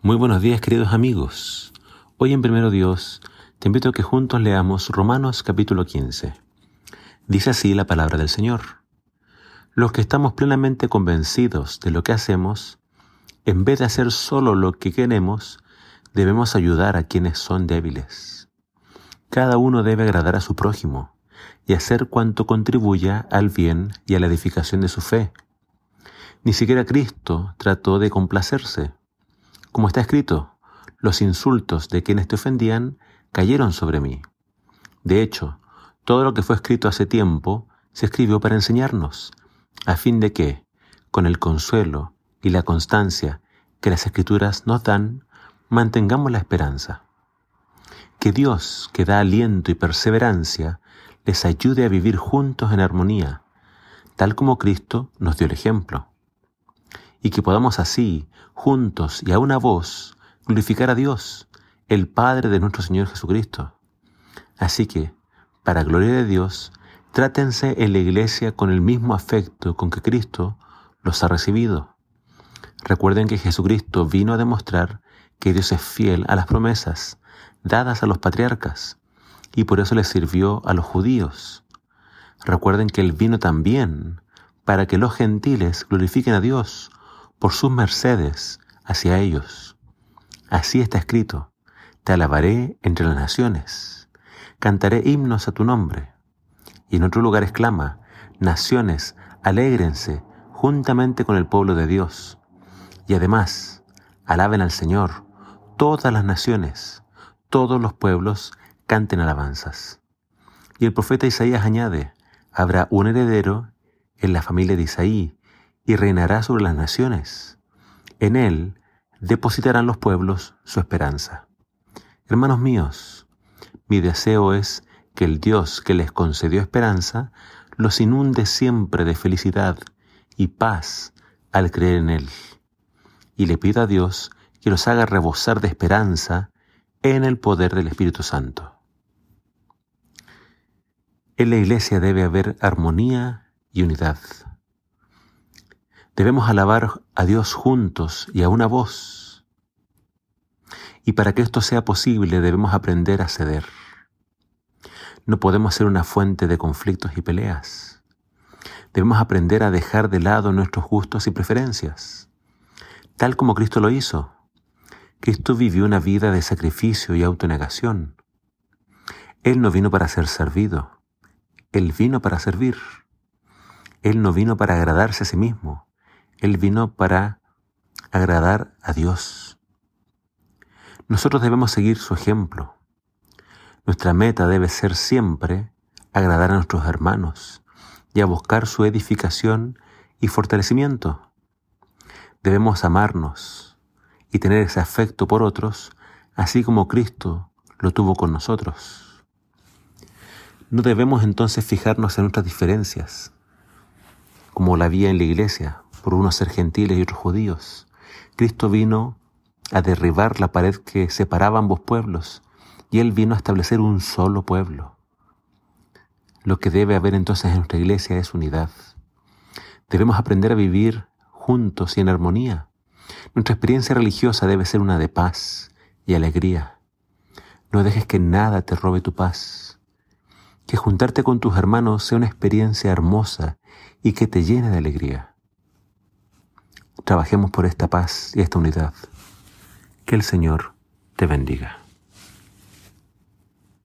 Muy buenos días queridos amigos. Hoy en Primero Dios te invito a que juntos leamos Romanos capítulo 15. Dice así la palabra del Señor. Los que estamos plenamente convencidos de lo que hacemos, en vez de hacer solo lo que queremos, debemos ayudar a quienes son débiles. Cada uno debe agradar a su prójimo y hacer cuanto contribuya al bien y a la edificación de su fe. Ni siquiera Cristo trató de complacerse como está escrito, los insultos de quienes te ofendían cayeron sobre mí. De hecho, todo lo que fue escrito hace tiempo se escribió para enseñarnos, a fin de que, con el consuelo y la constancia que las escrituras nos dan, mantengamos la esperanza. Que Dios, que da aliento y perseverancia, les ayude a vivir juntos en armonía, tal como Cristo nos dio el ejemplo y que podamos así, juntos y a una voz, glorificar a Dios, el Padre de nuestro Señor Jesucristo. Así que, para gloria de Dios, trátense en la iglesia con el mismo afecto con que Cristo los ha recibido. Recuerden que Jesucristo vino a demostrar que Dios es fiel a las promesas dadas a los patriarcas y por eso les sirvió a los judíos. Recuerden que Él vino también para que los gentiles glorifiquen a Dios por sus mercedes hacia ellos. Así está escrito, te alabaré entre las naciones, cantaré himnos a tu nombre. Y en otro lugar exclama, naciones, alégrense juntamente con el pueblo de Dios. Y además, alaben al Señor, todas las naciones, todos los pueblos canten alabanzas. Y el profeta Isaías añade, habrá un heredero en la familia de Isaí, y reinará sobre las naciones. En él depositarán los pueblos su esperanza. Hermanos míos, mi deseo es que el Dios que les concedió esperanza los inunde siempre de felicidad y paz al creer en Él. Y le pido a Dios que los haga rebosar de esperanza en el poder del Espíritu Santo. En la iglesia debe haber armonía y unidad. Debemos alabar a Dios juntos y a una voz. Y para que esto sea posible debemos aprender a ceder. No podemos ser una fuente de conflictos y peleas. Debemos aprender a dejar de lado nuestros gustos y preferencias, tal como Cristo lo hizo. Cristo vivió una vida de sacrificio y autonegación. Él no vino para ser servido, Él vino para servir. Él no vino para agradarse a sí mismo, él vino para agradar a Dios. Nosotros debemos seguir su ejemplo. Nuestra meta debe ser siempre agradar a nuestros hermanos y a buscar su edificación y fortalecimiento. Debemos amarnos y tener ese afecto por otros, así como Cristo lo tuvo con nosotros. No debemos entonces fijarnos en nuestras diferencias, como la había en la iglesia, por unos ser gentiles y otros judíos. Cristo vino a derribar la pared que separaba ambos pueblos y Él vino a establecer un solo pueblo. Lo que debe haber entonces en nuestra iglesia es unidad. Debemos aprender a vivir juntos y en armonía. Nuestra experiencia religiosa debe ser una de paz y alegría. No dejes que nada te robe tu paz. Que juntarte con tus hermanos sea una experiencia hermosa y que te llene de alegría. Trabajemos por esta paz y esta unidad. Que el Señor te bendiga.